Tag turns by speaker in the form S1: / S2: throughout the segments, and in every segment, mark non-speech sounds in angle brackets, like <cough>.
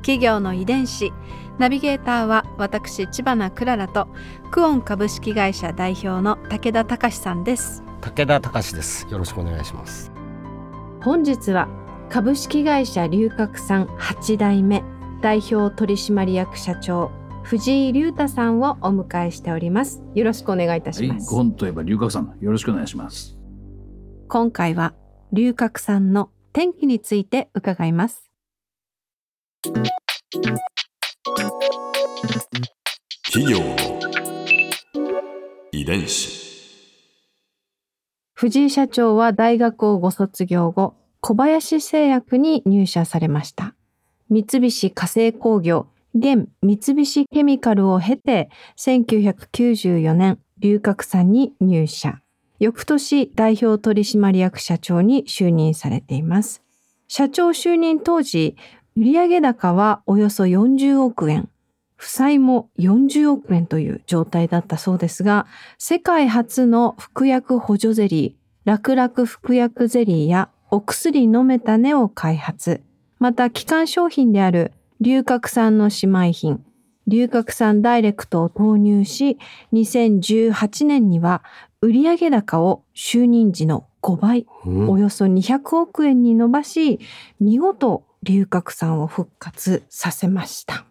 S1: 企業の遺伝子。ナビゲーターは私千葉なクララとクオン株式会社代表の武田隆さんです。
S2: 武田隆です。よろしくお願いします。
S1: 本日は株式会社龍角散8代目代表取締役社長藤井隆太さんをお迎えしております。よろしくお願いいたし
S3: はい、
S1: ます、
S3: ゴンといえば龍角散。よろしくお願いします。
S1: 今回は龍角散の天気について伺います
S4: 企業の遺伝子。
S1: 藤井社長は大学をご卒業後小林製薬に入社されました。三菱化成工業現三菱ケミカルを経て1994年龍角散に入社。翌年代表取締役社長に就任されています。社長就任当時売上高はおよそ40億円負債も40億円という状態だったそうですが世界初の服薬補助ゼリー、楽々服薬ゼリーやお薬飲めたねを開発。また、基幹商品である龍角散の姉妹品、龍角散ダイレクトを投入し、2018年には売上高を就任時の5倍、およそ200億円に伸ばし、見事龍角散を復活させました。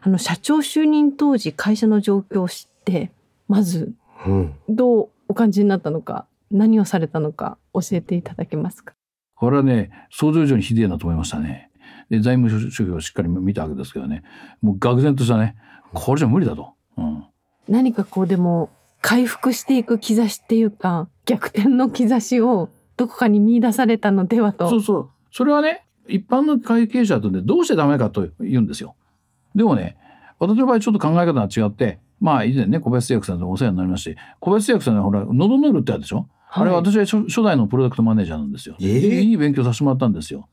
S1: あの、社長就任当時会社の状況を知って、まず
S2: うん
S1: どうお感じになったのか、何をされたのか教えていただけますか？
S3: これはね、想像以上にひでえなと思いましたね。で、財務諸表をしっかり見たわけですけどね、もう愕然としたね、これじゃ無理だと。うん。
S1: 何かこうでも回復していく兆しっていうか、逆転の兆しをどこかに見出されたのではと。
S3: そうそう。それはね、一般の会計者とね、どうしてダメかと言うんですよ。でもね、私の場合ちょっと考え方が違って、まあ以前ね、小林製薬さんとお世話になりまして、小林製薬さんはほら、喉ヌールってあるでしょ、あれは私は初初代のプロダクトマネージャーなんですよ。
S2: えー？
S3: いい勉強させてもらったんですよ。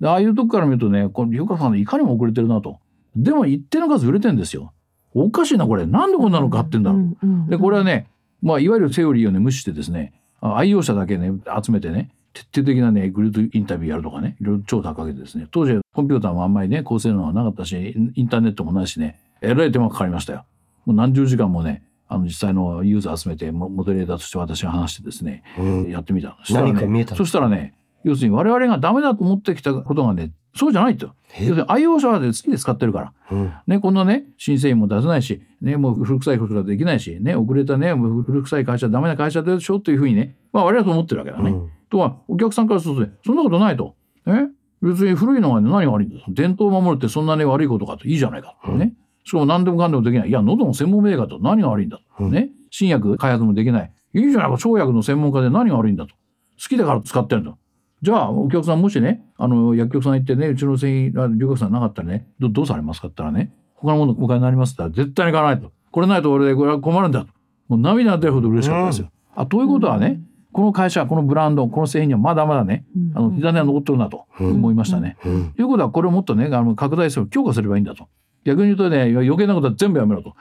S3: でああいうとこから見るとね、この龍角さんいかにも遅れてるなと。でも一定の数売れてんですよ。おかしいな、これ。なんでこんなの買ってんだろう。で、これはね、まあ、いわゆるセオリーをね、無視してですね、あ愛用者だけね、集めてね、徹底的なね、グループインタビューやるとかね、いろいろ調査かけてですね、当時コンピューターもあんまりね、高性能はなかったし、インターネットもないしね、えらい手間かかりましたよ。もう何十時間もね、あの実際のユーザー集めて、モモデレーターとして私が話してですね、
S2: うん
S3: やってみた。そしたらね
S2: 何か見えたの？
S3: そしたらね、要するに我々がダメだと思ってきたことがね、そうじゃないと。
S2: え？
S3: 要するに愛用者はで好きで使ってるから。
S2: うん
S3: ね、こんなね、新製品も出せないし、ね、もう古臭いことができないし、ね、遅れたね、もう古臭い会社、ダメな会社でしょというふうにね、まあ我々はと思ってるわけだね。
S2: うん
S3: とは、お客さんからするとね、そんなことないと。え？別に古いのが、ね、何が悪いんだと。伝統を守るってそんなに悪いことかと。いいじゃないかと。ね。しかも何でもかんでもできない。いや、喉の専門メーカーと何が悪いんだと。
S2: うん
S3: ね。新薬開発もできない。いいじゃないか、生薬の専門家で何が悪いんだと。好きだから使ってるんだ。じゃあ、お客さんもしね、あの、薬局さん行ってね、うちの製品、あ龍角散なかったらね、どどうされますかって言ったらね、他のものお金になりますって言ったら、絶対に買わないと。これないと俺でこれは困るんだと。もう涙が出るほど嬉しかったですよ。あ、ということはね、この会社、このブランド、この製品にはまだまだね、あの、火種は残ってるなと思いましたね。
S2: うん
S3: ということは、これをもっとね、あの、拡大する、強化すればいいんだと。逆に言うとね、余計なことは全部やめろと。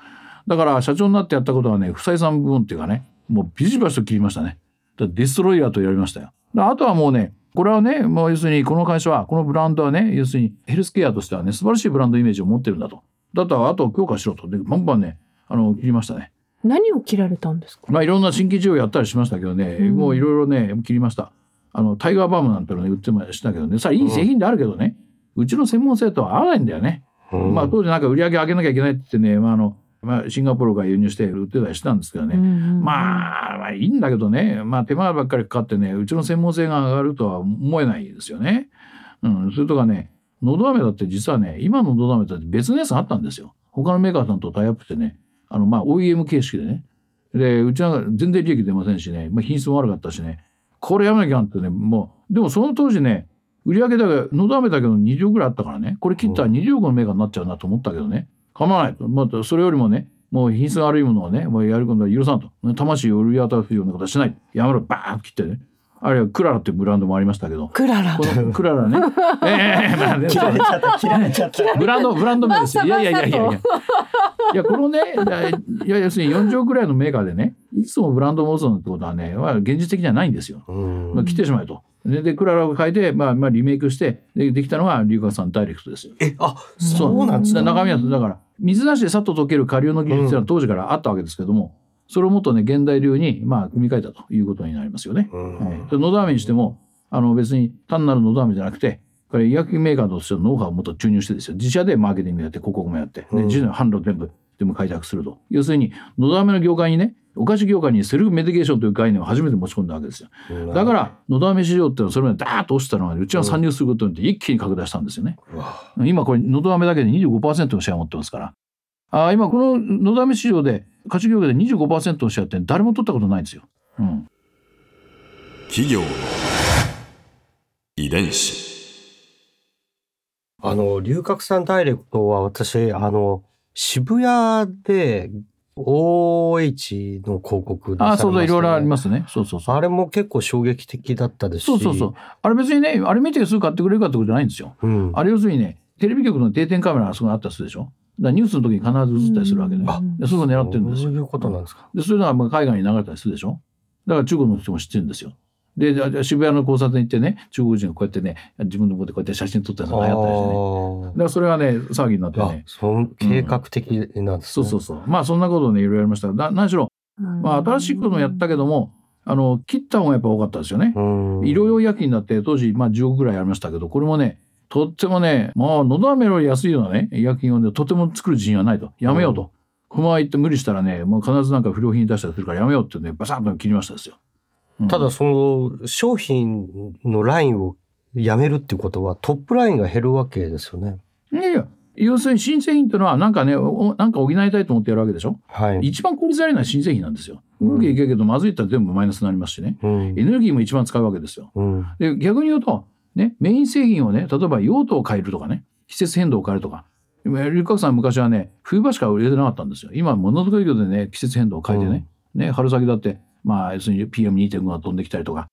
S3: だから、社長になってやったことはね、不採算部分っていうかね、もうビシバシと切りましたね。ディストロイヤーとやりましたよ。であとはもうね、これはね、もう要するにこの会社は、このブランドはね、要するにヘルスケアとしてはね、素晴らしいブランドイメージを持ってるんだと。だったら、あとは強化しろと。で、バンバンね、あの、切りましたね。
S1: 何を切られたんですか？
S3: まあいろんな新規事業やったりしましたけどね、
S1: うん
S3: もういろいろね、切りました。あの、タイガーバームなんてのね、売ってましたけどね、さあいい製品であるけどね、うちの専門性とは合わないんだよね。
S2: うん
S3: まあ当時なんか売り上げ上げなきゃいけないって言ってね、まああの、まあシンガポールから輸入して売ってたりしたんですけどね。まあ、まあいいんだけどね、まあ手間ばっかりかかってね、うちの専門性が上がるとは思えないですよね。うん、それとかね、のど飴だって実はね、今ののど飴だって別のやつがあったんですよ。他のメーカーさんとタイアップしてね、あの、まあ OEM 形式でね。で、うちは全然利益出ませんしね、まあ品質も悪かったしね、これやめなきゃなんてね、もう、でもその当時ね、売上だけのど飴だけど20ぐらいあったからね。これ切ったら20億のメーカーになっちゃうなと思ったけどね。構わないと、まあ、それよりもねもう品質が悪いものをねもうやることは許さんと。魂を売り渡すようなことはしない。やめろ。バーンと切ってね。あるいはクララっていうブランドもありましたけど。
S1: クララ。
S3: このクララね。<laughs> ええまあね。
S2: 切られちゃった。切られちゃった。
S3: ブランドブランド名ですよ。い
S1: バ
S3: やいやいやいやいや。いやこのねいや要するに40億ぐらいのメーカーでねいつもブランドを持つのってことはねまあ現実的にはないんですよ。
S2: うん。
S3: まあ、切ってしまえと。ででクララを変えて、まあ、まあリメイクしてでできたのが龍角散ダイレクトですよ。
S2: えあそうなんですか？
S3: だ中身はだから水なしでさっと溶ける顆粒の技術は当時からあったわけですけども、それをもっとね現代流にまあ組み替えたということになりますよね。
S2: うん。
S3: はい、でのど飴にしてもあの別に単なるのど飴じゃなくてこれ医薬品メーカーとしてのノウハウをもっと注入してですよ。自社でマーケティングやって広告もやってで
S2: うん。
S3: 自社の販路全部全部開拓すると。要するにのど飴の業界にねお菓子業界にセルフメディケーションという概念を初めて持ち込んだわけですよ。だからのど飴市場っていうのはそれまでダーッと落ちたのがうちが参入することによって一気に拡大したんですよね。今これのど飴だけで25%のシェアを持ってますから。あー今こののど飴市場で菓子業界で25%のシェアって誰も取ったことないんですよ。うん、
S4: 企業の遺伝子
S2: あの龍角散ダイレクトは私あの渋谷で OH の広告
S3: あーそうそういろいろあり
S2: す
S3: ますね。そうそうそう。
S2: あれも結構衝撃的だったですし
S3: そうそうそう。あれ別にねあれ見てすぐ買ってくれるかってことじゃないんですよ。
S2: うん
S3: あれ要するにねテレビ局の定点カメラがそこにあったりするでしょ。だニュースの時に必ず映ったりするわけで、
S1: うんあ
S3: でそういうの狙ってるんですよ。
S2: そういうことなんですか？
S3: でそういうのはまあ海外に流れたりするでしょ？だから中国の人も知ってるんですよ。で渋谷の交差点行ってね中国人がこうやってね自分の方でこうやって写真撮ったりとか流行ったりしてね。だからそれがね騒ぎになって
S2: あ
S3: ね。
S2: その計画的なんですね。
S3: そうそうそう。まあそんなことをねいろいろやりましたがな何しろ、まあ、新しいこともやったけどもあの切った方がやっぱ多かったですよね。
S2: うん。
S3: 医療用薬品だって当時まあ10億ぐらいありましたけどこれもねとってもねまあのど飴より安いようなね医薬品をねとても作る自信はないとやめようと。このまま行って無理したらねもう必ずなんか不良品出したりするからやめようってねバサッと切りましたですよ。うん
S2: ただその商品のラインをやめるっていうことはトップラインが減るわけですよね。
S3: いやいや要するに新製品っていうのはなんかねおなんか補いたいと思ってやるわけでしょ？
S2: はい。
S3: 一番効率悪いのは新製品なんですよ。うまくいけるけどまずいったら全部マイナスになりますしね
S2: うん
S3: エネルギーも一番使うわけですよ。
S2: うん
S3: で逆に言うと、ね、メイン製品をね例えば用途を変えるとかね季節変動を変えるとか。龍角さん昔はね冬場しか売れてなかったんですよ。今ものづくり業でね季節変動を変えてね,、ね春先だってまあ要するに PM2.5 が飛んできたりとか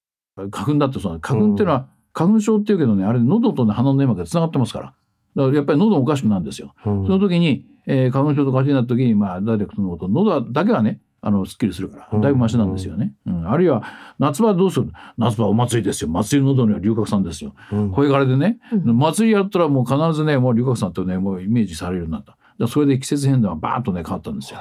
S3: 花粉だってその花粉っていうのは、花粉症っていうけどねあれ喉とね鼻の粘膜がつながってますから。だからやっぱり喉もおかしくなるんですよ。
S2: うん。
S3: その時に、えー花粉症とかしになった時に、まあ、ダイレクトのこと、喉だけはね、あの、すっきりするから、だいぶマシなんですよね。うん。あるいは、夏場はどうする？夏場はお祭りですよ。祭りの喉には龍角散ですよ。
S2: うん
S3: これからでね、
S1: うん
S3: 祭りやったらもう必ずね、もう龍角散とね、もうイメージされるようになった。だそれで季節変動がバーッとね、変わったんですよ。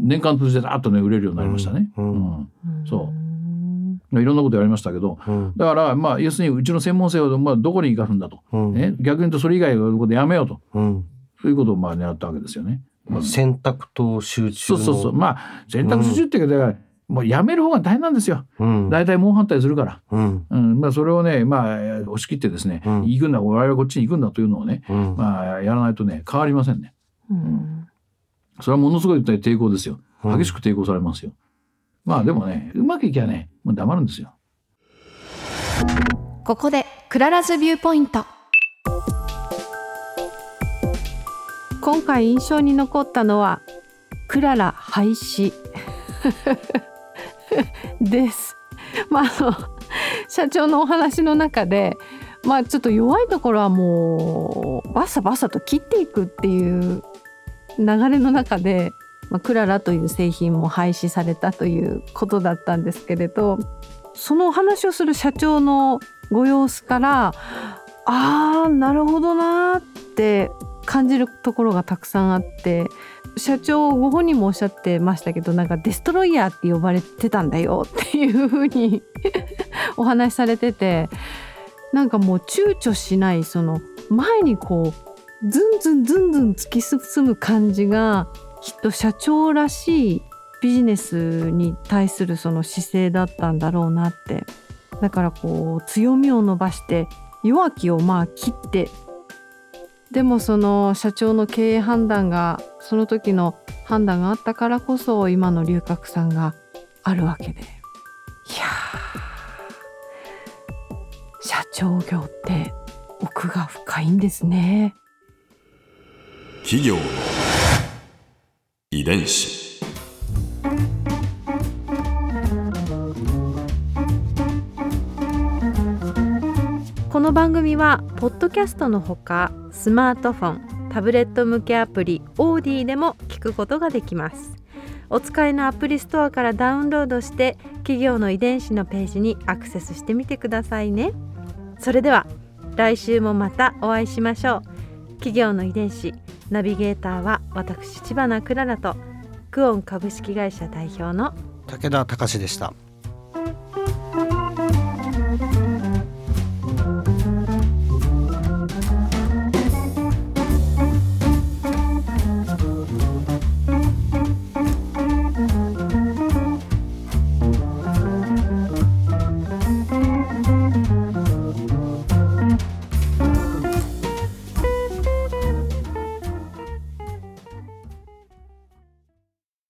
S3: 年間通じてダーッとね、売れるようになりましたね。
S2: うん
S3: うんそう
S1: うん
S3: いろんなことやりましたけど、
S2: うん
S3: だから、まあ、要するにうちの専門性を、まあ、どこに生かすんだと。
S2: うん
S3: ね、逆に言うとそれ以外のことやめようと。
S2: うん
S3: そういうことをまあ狙ったわけですよね。うん
S2: 選択と集中の
S3: そうそうそう。まあ、選択肢っていうか、だからもうやめる方が大変なんですよ。
S2: うん
S3: 大体猛反対するから。
S2: うん
S3: うん。まあ、それをね、まあ、押し切ってですね、
S2: うん
S3: 行くんだ、我々はこっちに行くんだというのをね、
S2: うん
S3: まあ、やらないとね、変わりませんね。
S1: うん
S3: それはものすごい抵抗ですよ。
S2: うん
S3: 激しく抵抗されますよ。まあ、でもね、うまくいきゃね、もう黙るんですよ。
S1: ここでクララズビューポイント今回印象に残ったのはクララ廃止です。まあの社長のお話の中でまあちょっと弱いところはもうバサバサと切っていくっていう流れの中で、まあ、クララという製品も廃止されたということだったんですけれどそのお話をする社長のご様子からあーなるほどなーって感じるところがたくさんあって社長ご本人もおっしゃってましたけどなんかデストロイヤーって呼ばれてたんだよ <laughs> っていうふうに <laughs> お話しされててなんかもう躊躇しないその前にこうずんずんずんずん突き進む感じがきっと社長らしいビジネスに対するその姿勢だったんだろうなって。だからこう強みを伸ばして弱きをまあ切ってでもその社長の経営判断がその時の判断があったからこそ今の龍角さんがあるわけで。いやー社長業って奥が深いんですね。
S4: 企業の遺伝子。
S1: この番組はポッドキャストのほかスマートフォンタブレット向けアプリオーディでも聞くことができます。お使いのアプリストアからダウンロードして企業の遺伝子のページにアクセスしてみてくださいね。それでは来週もまたお会いしましょう。企業の遺伝子ナビゲーターは私千葉なクララとクオン株式会社代表の
S2: 武田隆でした。「